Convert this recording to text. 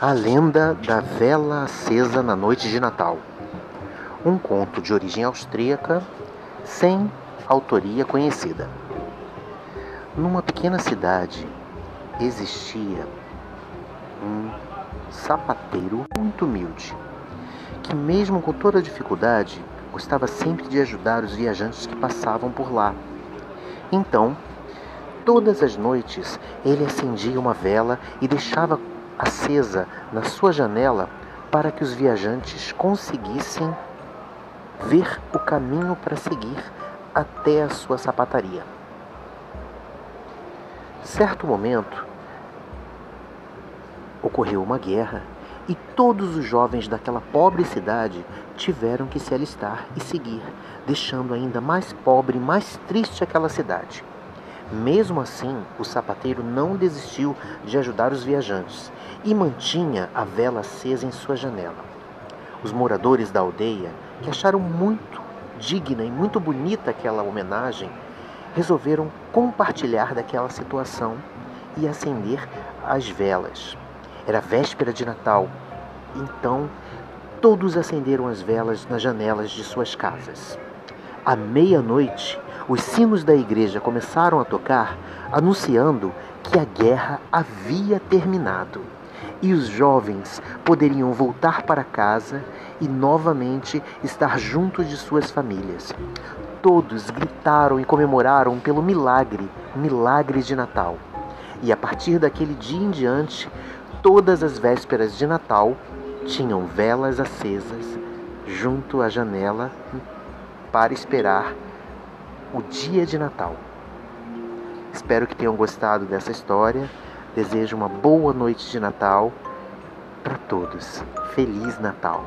A lenda da vela acesa na noite de Natal. Um conto de origem austríaca, sem autoria conhecida. Numa pequena cidade existia um sapateiro muito humilde, que, mesmo com toda dificuldade, gostava sempre de ajudar os viajantes que passavam por lá. Então, todas as noites, ele acendia uma vela e deixava acesa na sua janela para que os viajantes conseguissem ver o caminho para seguir até a sua sapataria. Certo momento, ocorreu uma guerra e todos os jovens daquela pobre cidade tiveram que se alistar e seguir, deixando ainda mais pobre e mais triste aquela cidade. Mesmo assim, o sapateiro não desistiu de ajudar os viajantes e mantinha a vela acesa em sua janela. Os moradores da aldeia, que acharam muito digna e muito bonita aquela homenagem, resolveram compartilhar daquela situação e acender as velas. Era véspera de Natal, então todos acenderam as velas nas janelas de suas casas. À meia-noite, os sinos da igreja começaram a tocar, anunciando que a guerra havia terminado e os jovens poderiam voltar para casa e novamente estar juntos de suas famílias. Todos gritaram e comemoraram pelo milagre, milagre de Natal. E a partir daquele dia em diante, todas as vésperas de Natal tinham velas acesas junto à janela para esperar o dia de Natal. Espero que tenham gostado dessa história. Desejo uma boa noite de Natal para todos. Feliz Natal!